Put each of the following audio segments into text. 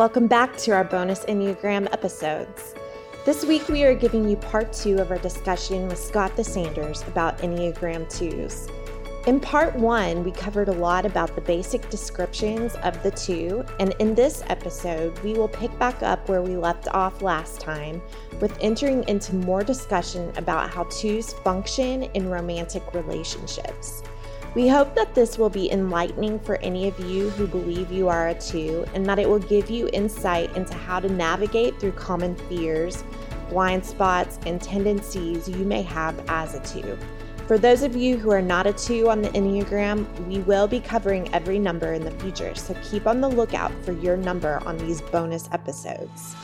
Welcome back to our bonus Enneagram episodes. This week we are giving you part two of our discussion with Scott DeSanders about Enneagram 2s. In part one, we covered a lot about the basic descriptions of the two, and in this episode, we will pick back up where we left off last time with entering into more discussion about how twos function in romantic relationships. We hope that this will be enlightening for any of you who believe you are a two, and that it will give you insight into how to navigate through common fears, blind spots, and tendencies you may have as a two. For those of you who are not a two on the Enneagram, we will be covering every number in the future, so keep on the lookout for your number on these bonus episodes.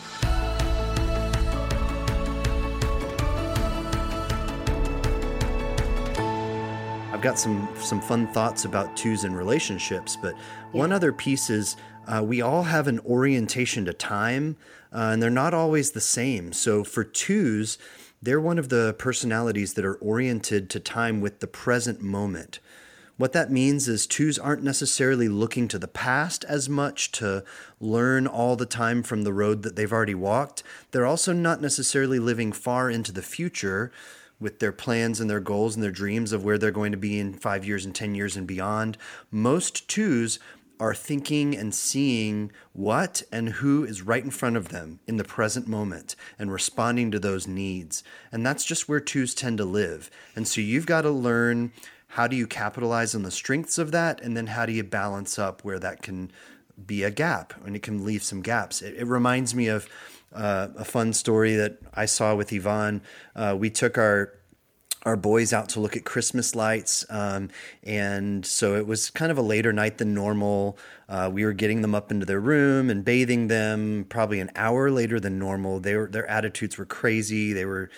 Got some some fun thoughts about twos and relationships, but yeah. one other piece is uh, we all have an orientation to time, uh, and they're not always the same. So for twos, they're one of the personalities that are oriented to time with the present moment. What that means is twos aren't necessarily looking to the past as much to learn all the time from the road that they've already walked. They're also not necessarily living far into the future with their plans and their goals and their dreams of where they're going to be in five years and 10 years and beyond. Most twos are thinking and seeing what and who is right in front of them in the present moment and responding to those needs. And that's just where twos tend to live. And so you've got to learn how do you capitalize on the strengths of that and then how do you balance up where that can be a gap and it can leave some gaps. It, it reminds me of uh, a fun story that I saw with Yvonne. Uh, we took our our boys out to look at Christmas lights. Um, and so it was kind of a later night than normal. Uh, we were getting them up into their room and bathing them probably an hour later than normal. They were, their attitudes were crazy. They were,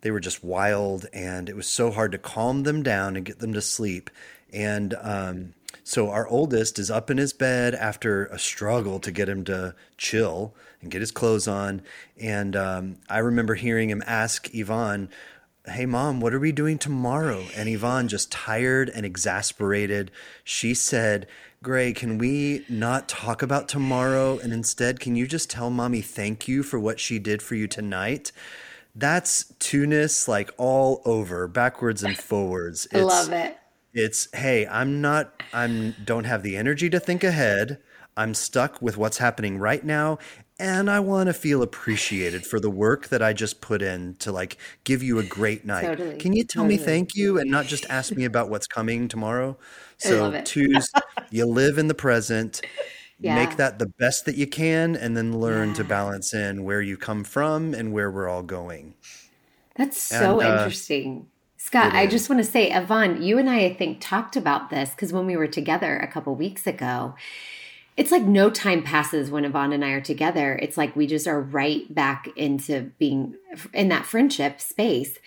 they were just wild. And it was so hard to calm them down and get them to sleep. And, um, so our oldest is up in his bed after a struggle to get him to chill and get his clothes on. And um, I remember hearing him ask Yvonne, hey mom what are we doing tomorrow? And yvonne just tired and exasperated she said gray can we not talk about tomorrow? And instead can you just tell mommy thank you for what she did for you tonight? That's two-ness like all over backwards and forwards. I love it. it's hey i'm not i'm don't have the energy to think ahead. I'm stuck with what's happening right now and I want to feel appreciated for the work that I just put in to like give you a great night. Totally. Can you tell totally. me thank you and not just ask me about what's coming tomorrow? So twos, you live in the present, yeah. make that the best that you can, and then learn yeah. to balance in where you come from and where we're all going. That's so and, uh, interesting. Scott, I just want to say, Yvonne, you and I, I think, talked about this because when we were together a couple weeks ago, it's like no time passes when Yvonne and I are together. It's like we just are right back into being in that friendship space.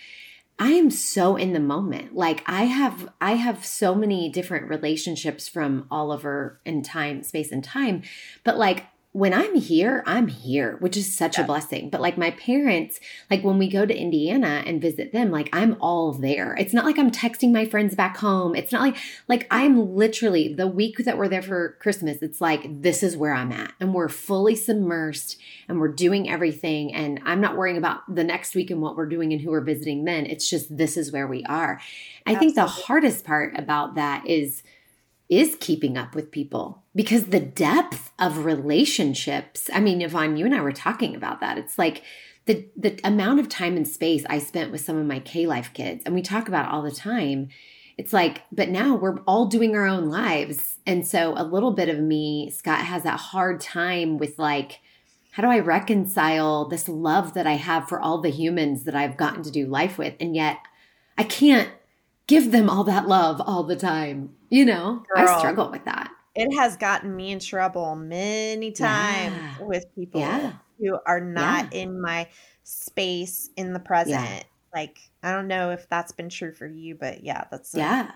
I am so in the moment. Like I have I have so many different relationships from all over in time, space and time, but like when I'm here, I'm here, which is such yeah. a blessing. But like my parents, like when we go to Indiana and visit them, like I'm all there. It's not like I'm texting my friends back home. It's not like like I'm literally the week that we're there for Christmas, it's like this is where I'm at. And we're fully submersed and we're doing everything and I'm not worrying about the next week and what we're doing and who we're visiting then. It's just this is where we are. I Absolutely. think the hardest part about that is is keeping up with people because the depth of relationships. I mean, Yvonne, you and I were talking about that. It's like the the amount of time and space I spent with some of my K Life kids, and we talk about it all the time. It's like, but now we're all doing our own lives. And so a little bit of me, Scott, has that hard time with like, how do I reconcile this love that I have for all the humans that I've gotten to do life with? And yet I can't give them all that love all the time. You know, Girl, I struggle with that. It has gotten me in trouble many times yeah. with people yeah. who are not yeah. in my space in the present. Like, I don't know if that's been true for you, but yeah, that's yeah.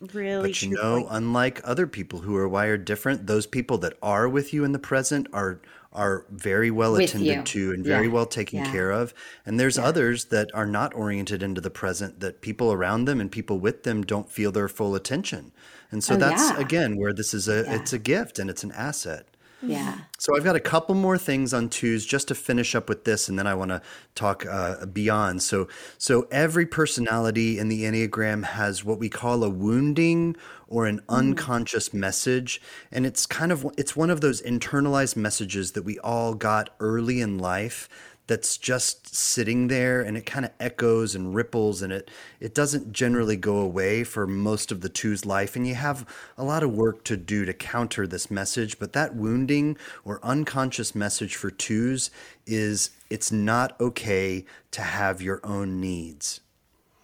Really, but you know, point. unlike other people who are wired different, those people that are with you in the present are are very well with attended you. to and very yeah. well taken yeah. care of. And there's yeah. others that are not oriented into the present that people around them and people with them don't feel their full attention. And so oh, that's again where this is a it's a gift and it's an asset. Yeah. So I've got a couple more things on twos just to finish up with this, and then I want to talk uh, beyond. So, so every personality in the Enneagram has what we call a wounding or an mm. unconscious message, and it's kind of it's one of those internalized messages that we all got early in life that's just sitting there and it kind of echoes and ripples and it it doesn't generally go away for most of the two's life and you have a lot of work to do to counter this message but that wounding or unconscious message for twos is it's not okay to have your own needs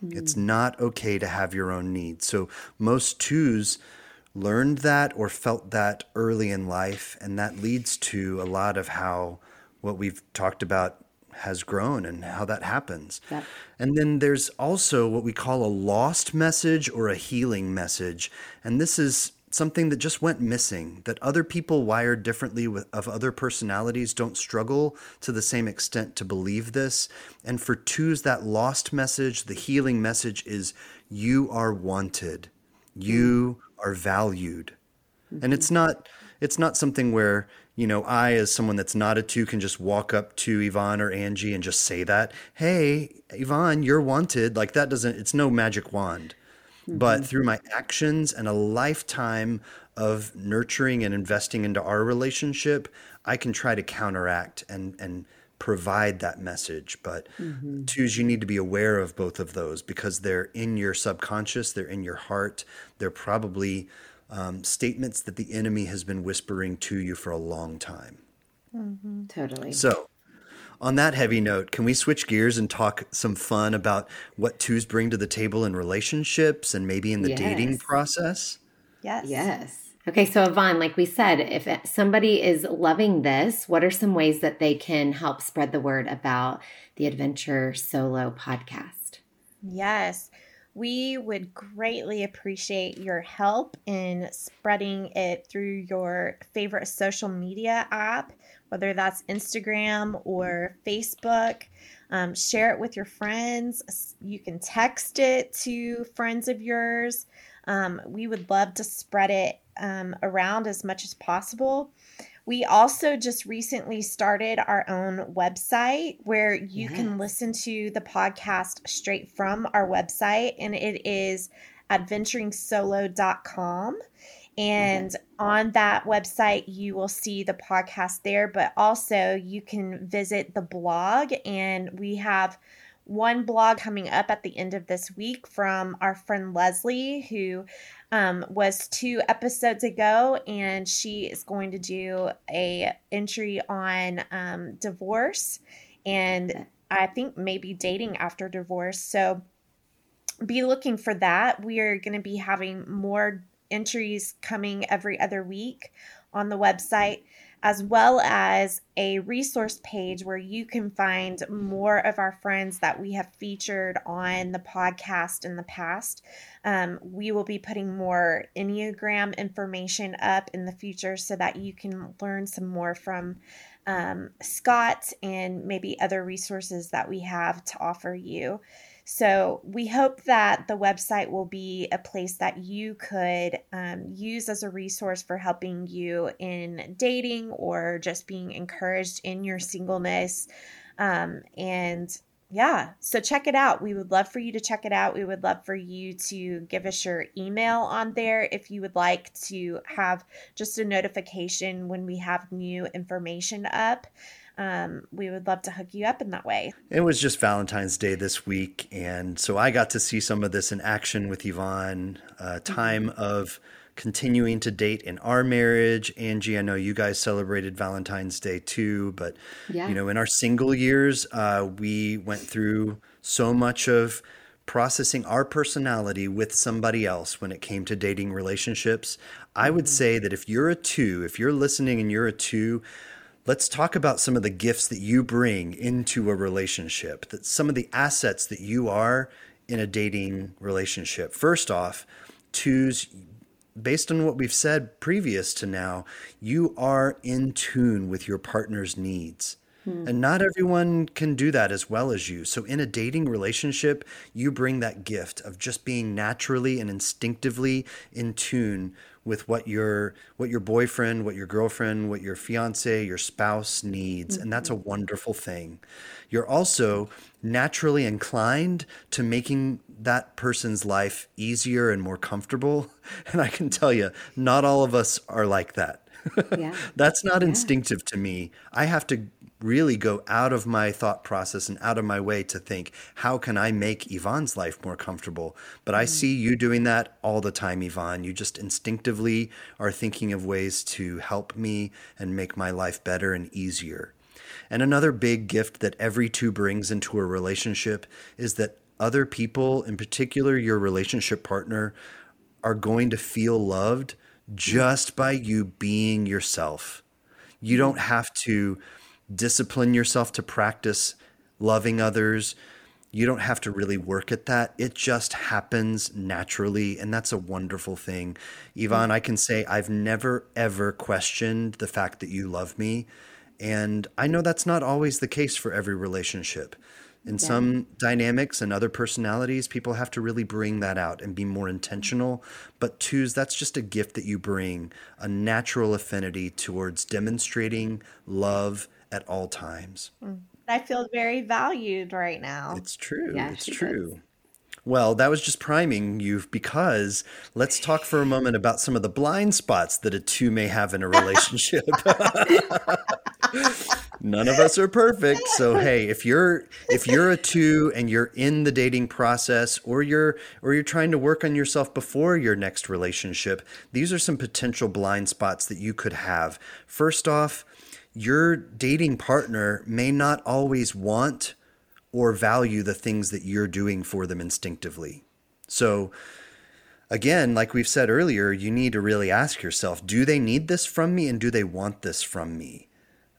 mm. it's not okay to have your own needs so most twos learned that or felt that early in life and that leads to a lot of how what we've talked about has grown and how that happens. Yep. And then there's also what we call a lost message or a healing message. And this is something that just went missing that other people wired differently with, of other personalities don't struggle to the same extent to believe this and for twos that lost message the healing message is you are wanted you mm. are valued mm-hmm. and it's not it's not something where you know, I, as someone that's not a two, can just walk up to Yvonne or Angie and just say that, hey, Yvonne, you're wanted. Like that doesn't, it's no magic wand. Mm-hmm. But through my actions and a lifetime of nurturing and investing into our relationship, I can try to counteract and, and, provide that message. But mm-hmm. twos, you need to be aware of both of those because they're in your subconscious, they're in your heart, they're probably um, statements that the enemy has been whispering to you for a long time. Mm-hmm. Totally. So, on that heavy note, can we switch gears and talk some fun about what twos bring to the table in relationships and maybe in the yes. dating process? Yes. Yes. Okay, so Yvonne, like we said, if somebody is loving this, what are some ways that they can help spread the word about the Adventure Solo podcast? Yes we would greatly appreciate your help in spreading it through your favorite social media app, whether that's Instagram or Facebook. Um, share it with your friends. You can text it to friends of yours. Um, we would love to spread it um, around as much as possible. We also just recently started our own website where you yes. can listen to the podcast straight from our website, and it is adventuringsolo.com. And okay. on that website, you will see the podcast there, but also you can visit the blog, and we have one blog coming up at the end of this week from our friend Leslie, who um, was two episodes ago, and she is going to do a entry on um, divorce and I think maybe dating after divorce. So be looking for that. We are going to be having more entries coming every other week on the website as well as a resource page where you can find more of our friends that we have featured on the podcast in the past. Um, we will be putting more Enneagram information up in the future so that you can learn some more from um, Scott and maybe other resources that we have to offer you. So we hope that the website will be a place that you could um, use as a resource for helping you in dating or just being encouraged in your singleness. Um, and yeah, so check it out. We would love for you to check it out. We would love for you to give us your email on there if you would like to have just a notification when we have new information up um, we would love to hook you up in that way. It was just Valentine's Day this week, and so I got to see some of this in action with Yvonne. Uh, time mm-hmm. of continuing to date in our marriage. Angie, I know you guys celebrated Valentine's Day too, but yeah. you know, in our single years, uh, we went through so much of processing our personality with somebody else when it came to dating relationships. I would mm-hmm. say that if you're a two, if you're listening and you're a two, let's talk about some of the gifts that you bring into a relationship, that some of the assets that you are in a dating relationship. First off, twos, based on what we've said previous to now, you are in tune with your partner's needs. Hmm. And not everyone can do that as well as you. So, in a dating relationship, you bring that gift of just being naturally and instinctively in tune with what your what your boyfriend, what your girlfriend, what your fiance, your spouse needs, and that's a mm-hmm. wonderful thing. You're also naturally inclined to making that person's life easier and more comfortable, and I can tell you, not all of us are like that. Yeah. that's not yeah. instinctive to me. I have to really go out of my thought process and out of my way to think, how can I make Yvonne's life more comfortable? But I see you doing that all the time, Yvonne. You just instinctively are thinking of ways to help me and make my life better and easier. And another big gift that every two brings into a relationship is that other people, in particular your relationship partner, are going to feel loved just by you being yourself. You don't have to discipline yourself to practice loving others. You don't have to really work at that. It just happens naturally. And that's a wonderful thing. Yvonne, I can say I've never, ever questioned the fact that you love me. And I know that's not always the case for every relationship. In yeah. some dynamics and other personalities, people have to really bring that out and be more intentional. But twos, that's just a gift that you bring a natural affinity towards demonstrating love at all times. Mm. I feel very valued right now. It's true. Yeah, it's true. Does. Well, that was just priming you because let's talk for a moment about some of the blind spots that a two may have in a relationship. None of us are perfect. So hey, if you're if you're a two and you're in the dating process or you're or you're trying to work on yourself before your next relationship, these are some potential blind spots that you could have. First off, your dating partner may not always want or value the things that you're doing for them instinctively. So, again, like we've said earlier, you need to really ask yourself do they need this from me and do they want this from me?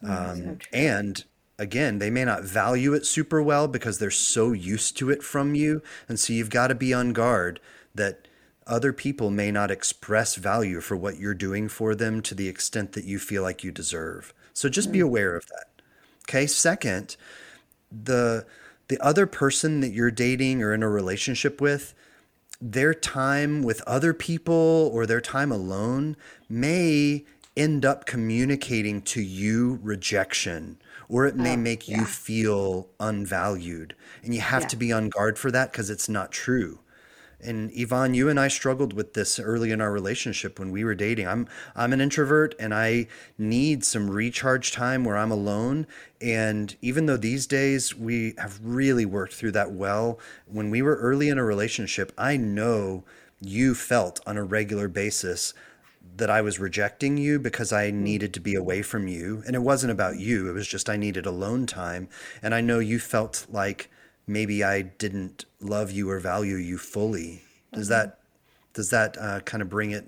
Um, so and again, they may not value it super well because they're so used to it from you. And so you've got to be on guard that other people may not express value for what you're doing for them to the extent that you feel like you deserve. So just be mm. aware of that. Okay. Second, the the other person that you're dating or in a relationship with, their time with other people or their time alone may end up communicating to you rejection or it may oh, make yeah. you feel unvalued. And you have yeah. to be on guard for that because it's not true and Yvonne, you and I struggled with this early in our relationship when we were dating. I'm I'm an introvert and I need some recharge time where I'm alone. And even though these days we have really worked through that well, when we were early in a relationship, I know you felt on a regular basis that I was rejecting you because I mm-hmm. needed to be away from you. And it wasn't about you, it was just I needed alone time. And I know you felt like maybe I didn't love you or value you fully. Does mm-hmm. that does that uh, kind of bring it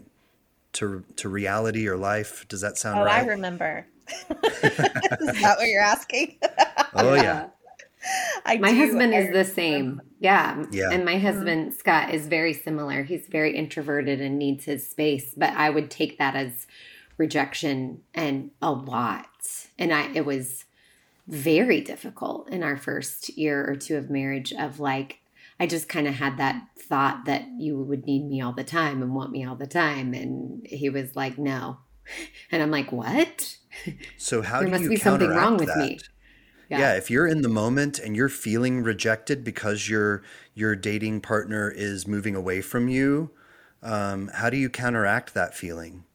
to to reality or life? Does that sound oh, right? I remember. is that what you're asking? oh yeah. I my husband is the same. Yeah. Yeah. And my mm-hmm. husband, mm-hmm. Scott, is very similar. He's very introverted and needs his space. But I would take that as rejection and a lot. And I it was very difficult in our first year or two of marriage of like I just kind of had that thought that you would need me all the time and want me all the time and he was like no. And I'm like, "What?" So how there do must you be something wrong with that? me. Yeah. yeah, if you're in the moment and you're feeling rejected because your your dating partner is moving away from you, um, how do you counteract that feeling?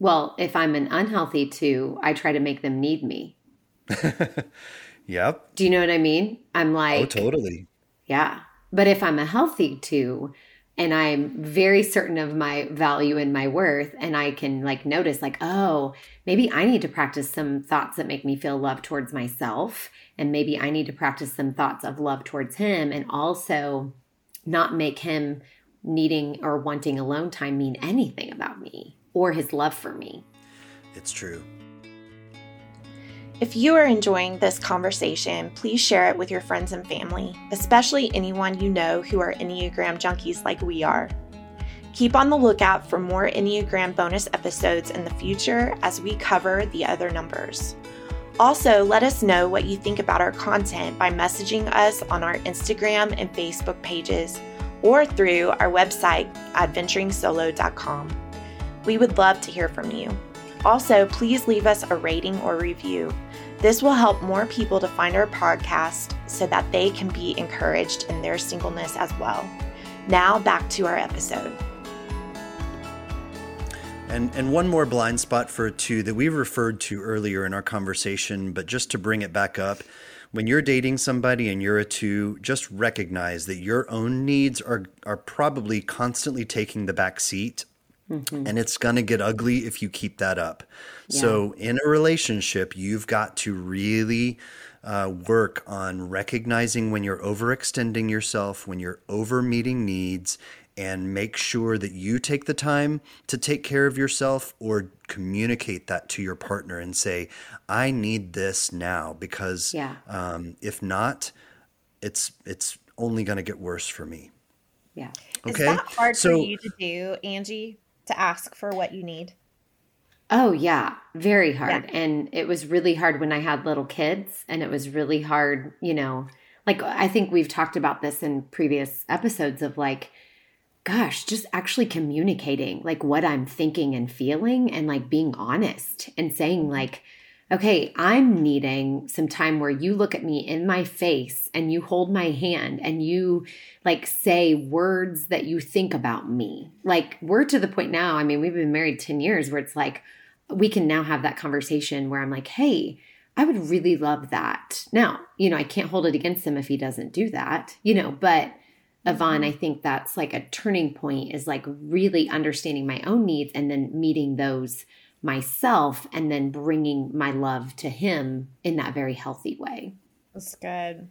Well, if I'm an unhealthy two, I try to make them need me. yep. Do you know what I mean? I'm oh, like, oh, totally. Yeah. But if I'm a healthy two and I'm very certain of my value and my worth, and I can like notice, like, oh, maybe I need to practice some thoughts that make me feel love towards myself. And maybe I need to practice some thoughts of love towards him and also not make him needing or wanting alone time mean anything about me or his love for me. It's true. If you are enjoying this conversation, please share it with your friends and family, especially anyone you know who are Enneagram junkies like we are. Keep on the lookout for more Enneagram bonus episodes in the future as we cover the other numbers. Also, let us know what you think about our content by messaging us on our Instagram and Facebook pages or through our website, adventuringsolo.com. We would love to hear from you. Also, please leave us a rating or review. This will help more people to find our podcast so that they can be encouraged in their singleness as well. Now, back to our episode. And, and one more blind spot for two that we referred to earlier in our conversation, but just to bring it back up, when you're dating somebody and you're a two, just recognize that your own needs are are probably constantly taking the back seat. Mm-hmm. And it's going to get ugly if you keep that up. Yeah. So, in a relationship, you've got to really uh, work on recognizing when you're overextending yourself, when you're over meeting needs, and make sure that you take the time to take care of yourself or communicate that to your partner and say, I need this now because yeah. um, if not, it's it's only going to get worse for me. Yeah. Okay. Is that hard so, for you to do, Angie, to ask for what you need? Oh yeah, very hard. Yeah. And it was really hard when I had little kids and it was really hard, you know, like I think we've talked about this in previous episodes of like gosh, just actually communicating like what I'm thinking and feeling and like being honest and saying, like, okay, I'm needing some time where you look at me in my face and you hold my hand and you like say words that you think about me. Like, we're to the point now, I mean, we've been married 10 years where it's like, we can now have that conversation where I'm like, hey, I would really love that. Now, you know, I can't hold it against him if he doesn't do that, you know, but Yvonne, I mm-hmm. think that's like a turning point is like really understanding my own needs and then meeting those myself and then bringing my love to him in that very healthy way. That's good.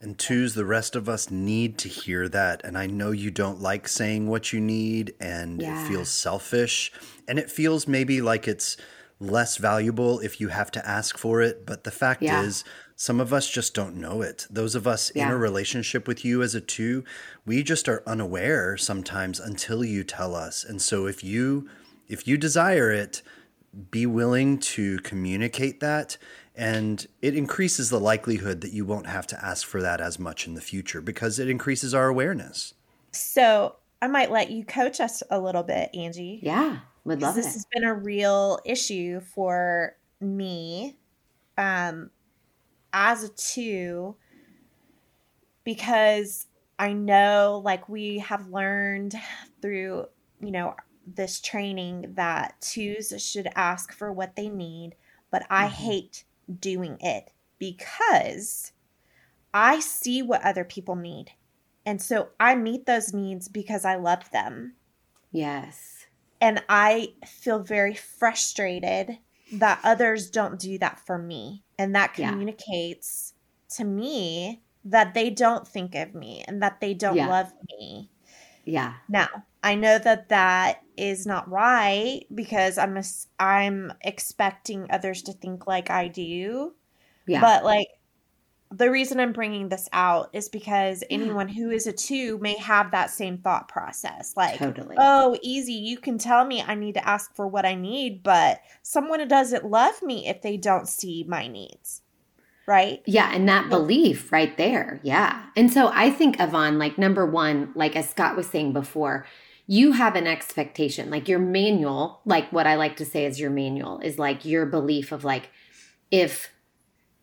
And twos, the rest of us need to hear that. And I know you don't like saying what you need and yeah. it feels selfish and it feels maybe like it's less valuable if you have to ask for it. But the fact yeah. is, some of us just don't know it. Those of us yeah. in a relationship with you as a two, we just are unaware sometimes until you tell us. And so if you if you desire it, be willing to communicate that and it increases the likelihood that you won't have to ask for that as much in the future because it increases our awareness. So, I might let you coach us a little bit, Angie. Yeah, would love this it. This has been a real issue for me. Um, as a two because I know like we have learned through, you know, this training that twos should ask for what they need, but I mm-hmm. hate doing it because I see what other people need. And so I meet those needs because I love them. Yes. And I feel very frustrated that others don't do that for me. And that communicates yeah. to me that they don't think of me and that they don't yeah. love me. Yeah. Now, I know that that is not right because I'm a, I'm expecting others to think like I do. Yeah. But like the reason I'm bringing this out is because anyone who is a two may have that same thought process. Like, totally. oh, easy. You can tell me I need to ask for what I need, but someone doesn't love me if they don't see my needs. Right. Yeah. And that belief right there. Yeah. And so I think, Yvonne, like, number one, like as Scott was saying before, you have an expectation. Like, your manual, like what I like to say is your manual, is like your belief of like, if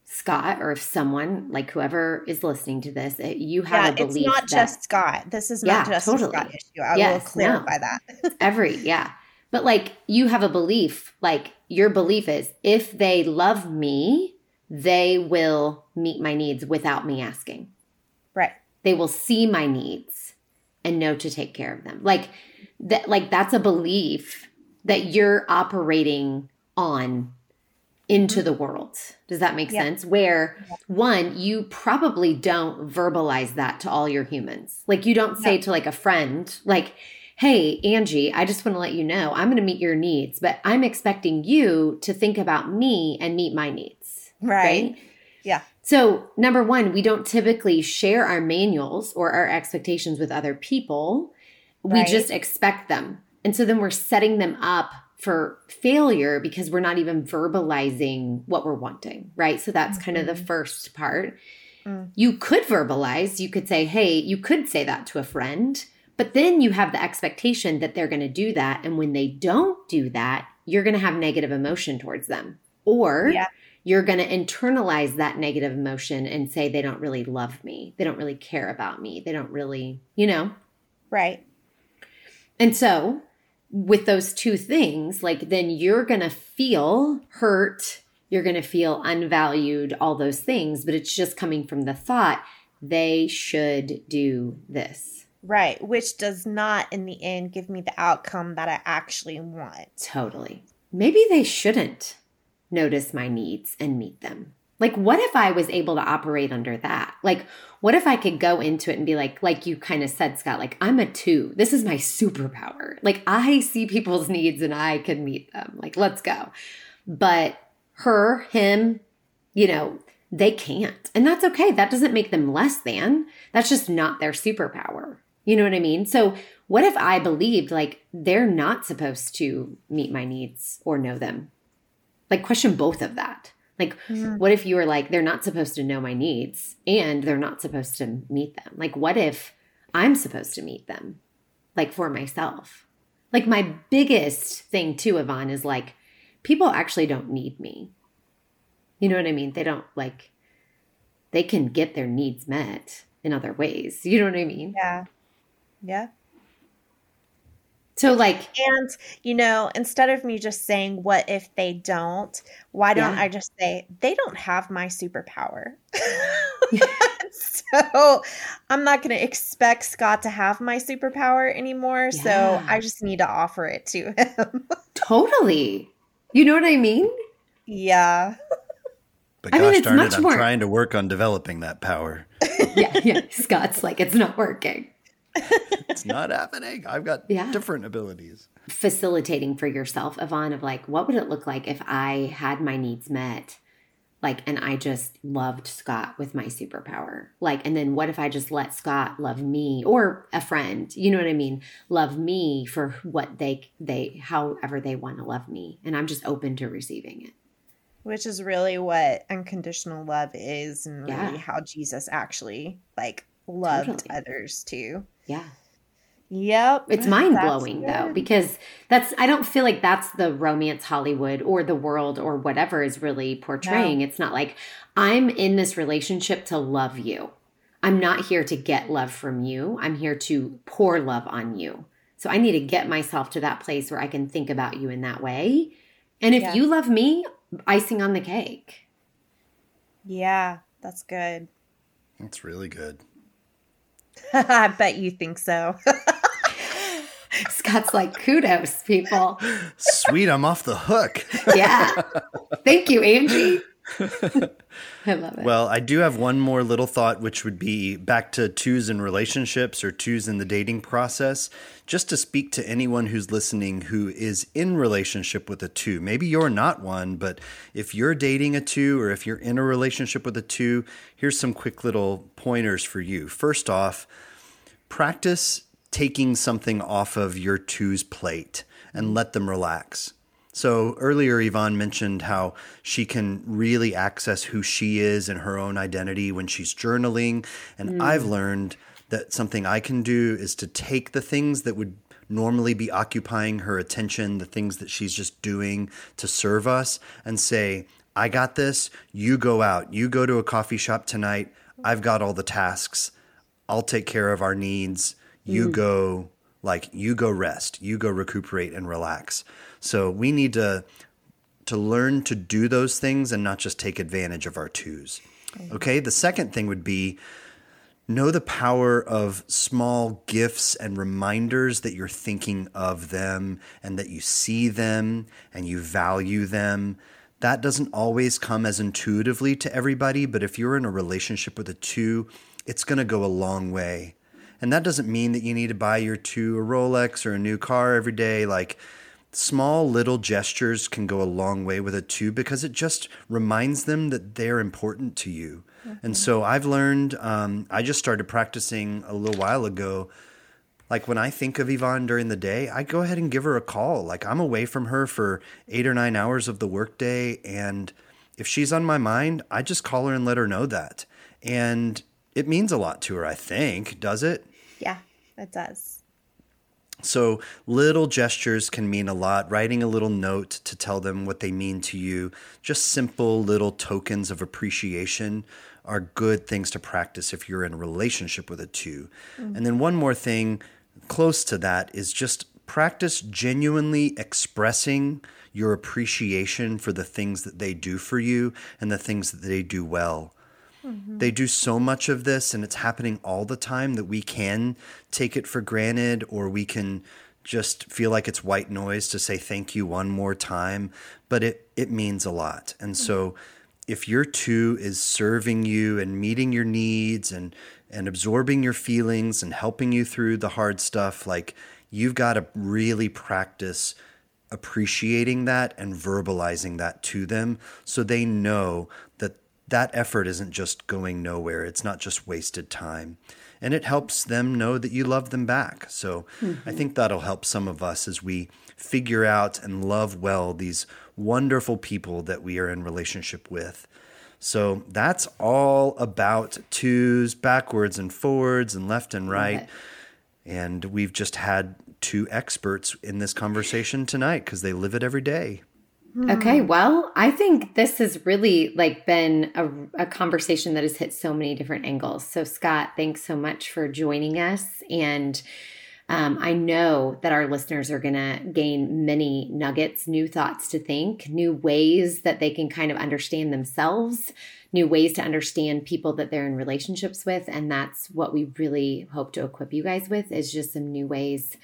Scott or if someone like whoever is listening to this, you have yeah, a belief. It's not that, just Scott. This is not yeah, just totally. a Scott issue. I yes, will clarify no. that. Every yeah, but like you have a belief. Like your belief is if they love me, they will meet my needs without me asking. Right. They will see my needs and know to take care of them. Like that. Like that's a belief that you're operating on into mm-hmm. the world. Does that make sense? Where one, you probably don't verbalize that to all your humans. Like you don't say to like a friend, like, hey, Angie, I just want to let you know I'm going to meet your needs, but I'm expecting you to think about me and meet my needs. Right. right? Yeah. So, number one, we don't typically share our manuals or our expectations with other people. We right. just expect them. And so then we're setting them up for failure because we're not even verbalizing what we're wanting, right? So that's mm-hmm. kind of the mm-hmm. first part. Mm. You could verbalize, you could say, hey, you could say that to a friend, but then you have the expectation that they're going to do that. And when they don't do that, you're going to have negative emotion towards them. Or yeah. You're going to internalize that negative emotion and say, they don't really love me. They don't really care about me. They don't really, you know? Right. And so with those two things, like then you're going to feel hurt, you're going to feel unvalued, all those things, but it's just coming from the thought they should do this. Right, which does not in the end give me the outcome that I actually want. Totally. Maybe they shouldn't notice my needs and meet them. Like, what if I was able to operate under that? Like, what if I could go into it and be like, like you kind of said, Scott, like, I'm a two. This is my superpower. Like, I see people's needs and I can meet them. Like, let's go. But her, him, you know, they can't. And that's okay. That doesn't make them less than. That's just not their superpower. You know what I mean? So, what if I believed like they're not supposed to meet my needs or know them? Like, question both of that. Like, mm-hmm. what if you were like, they're not supposed to know my needs and they're not supposed to meet them? Like, what if I'm supposed to meet them, like for myself? Like, my biggest thing too, Yvonne, is like, people actually don't need me. You know what I mean? They don't like, they can get their needs met in other ways. You know what I mean? Yeah. Yeah. So, like, and you know, instead of me just saying, What if they don't? Why don't yeah. I just say, They don't have my superpower? so, I'm not going to expect Scott to have my superpower anymore. Yeah. So, I just need to offer it to him. totally. You know what I mean? Yeah. But gosh I mean, it's darn much it, I'm more... trying to work on developing that power. yeah, yeah. Scott's like, it's not working. It's not happening. I've got yeah. different abilities. Facilitating for yourself, Yvonne, of like, what would it look like if I had my needs met? Like, and I just loved Scott with my superpower. Like, and then what if I just let Scott love me or a friend, you know what I mean? Love me for what they, they, however they want to love me. And I'm just open to receiving it. Which is really what unconditional love is and really yeah. how Jesus actually like loved totally. others too. Yeah. Yep. It's mind blowing though, because that's, I don't feel like that's the romance Hollywood or the world or whatever is really portraying. No. It's not like I'm in this relationship to love you. I'm not here to get love from you. I'm here to pour love on you. So I need to get myself to that place where I can think about you in that way. And if yeah. you love me, icing on the cake. Yeah, that's good. That's really good. I bet you think so. Scott's like, kudos, people. Sweet, I'm off the hook. yeah. Thank you, Angie. I love it. Well, I do have one more little thought, which would be back to twos in relationships or twos in the dating process. Just to speak to anyone who's listening who is in relationship with a two. Maybe you're not one, but if you're dating a two or if you're in a relationship with a two, here's some quick little pointers for you. First off, practice taking something off of your two's plate and let them relax. So earlier, Yvonne mentioned how she can really access who she is and her own identity when she's journaling. And mm. I've learned that something I can do is to take the things that would normally be occupying her attention, the things that she's just doing to serve us, and say, I got this. You go out. You go to a coffee shop tonight. I've got all the tasks. I'll take care of our needs. You mm. go, like, you go rest. You go recuperate and relax. So we need to to learn to do those things and not just take advantage of our twos. Okay? The second thing would be know the power of small gifts and reminders that you're thinking of them and that you see them and you value them. That doesn't always come as intuitively to everybody, but if you're in a relationship with a two, it's going to go a long way. And that doesn't mean that you need to buy your two a Rolex or a new car every day. Like, small little gestures can go a long way with it too because it just reminds them that they're important to you. Mm-hmm. And so I've learned, um, I just started practicing a little while ago like when I think of Yvonne during the day, I go ahead and give her a call. Like I'm away from her for eight or nine hours of the workday. And if she's on my mind, I just call her and let her know that. And it means a lot to her, I think. Does it? Yeah, it does. So, little gestures can mean a lot. Writing a little note to tell them what they mean to you, just simple little tokens of appreciation are good things to practice if you're in a relationship with a 2 mm-hmm. And then, one more thing close to that is just practice genuinely expressing your appreciation for the things that they do for you and the things that they do well. Mm-hmm. They do so much of this and it's happening all the time that we can take it for granted or we can just feel like it's white noise to say thank you one more time, but it it means a lot. And mm-hmm. so if your two is serving you and meeting your needs and and absorbing your feelings and helping you through the hard stuff, like you've got to really practice appreciating that and verbalizing that to them so they know that that effort isn't just going nowhere. It's not just wasted time. And it helps them know that you love them back. So mm-hmm. I think that'll help some of us as we figure out and love well these wonderful people that we are in relationship with. So that's all about twos, backwards and forwards, and left and right. Okay. And we've just had two experts in this conversation tonight because they live it every day. Okay, well, I think this has really like been a, a, conversation that has hit so many different angles. So, Scott, thanks so much for joining us. And um, I know that our listeners are going to gain many nuggets, new thoughts to think, new ways that they can kind of understand themselves, new ways to understand people that they're in relationships with. And that's what we really hope to equip you guys with is just some new ways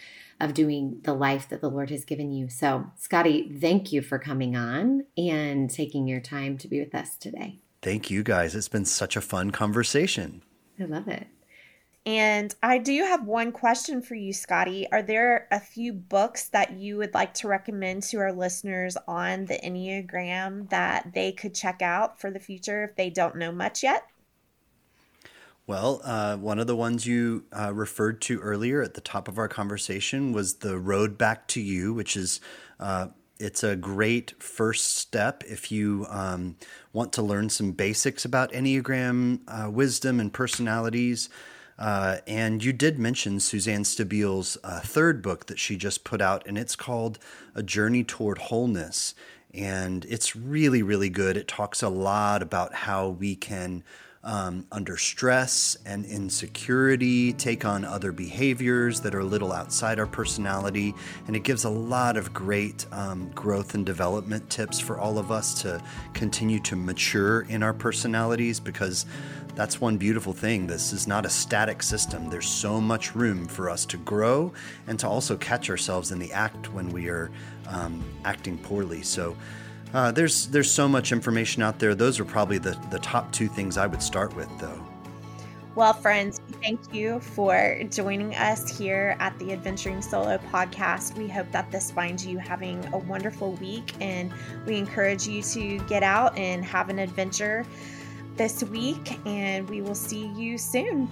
of doing the life that the Lord has given you. So, Scotty, thank you for coming on and taking your time to be with us today. Thank you guys. It's been such a fun conversation. I love it. And I do have one question for you, Scotty. Are there a few books that you would like to recommend to our listeners on the Enneagram that they could check out for the future if they don't know much yet? Well, uh, one of the ones you uh, referred to earlier at the top of our conversation was the Road Back to You, which is uh, it's a great first step if you um, want to learn some basics about Enneagram uh, wisdom and personalities. Uh, and you did mention Suzanne Stabile's uh, third book that she just put out, and it's called A Journey Toward Wholeness. And it's really, really good. It talks a lot about how we can um, under stress and insecurity, take on other behaviors that are a little outside our personality. And it gives a lot of great um, growth and development tips for all of us to continue to mature in our personalities because that's one beautiful thing. This is not a static system. There's so much room for us to grow and to also catch ourselves in the act when we are um, acting poorly. So, uh, there's there's so much information out there. Those are probably the, the top two things I would start with, though. Well, friends, thank you for joining us here at the Adventuring Solo podcast. We hope that this finds you having a wonderful week, and we encourage you to get out and have an adventure this week. And we will see you soon.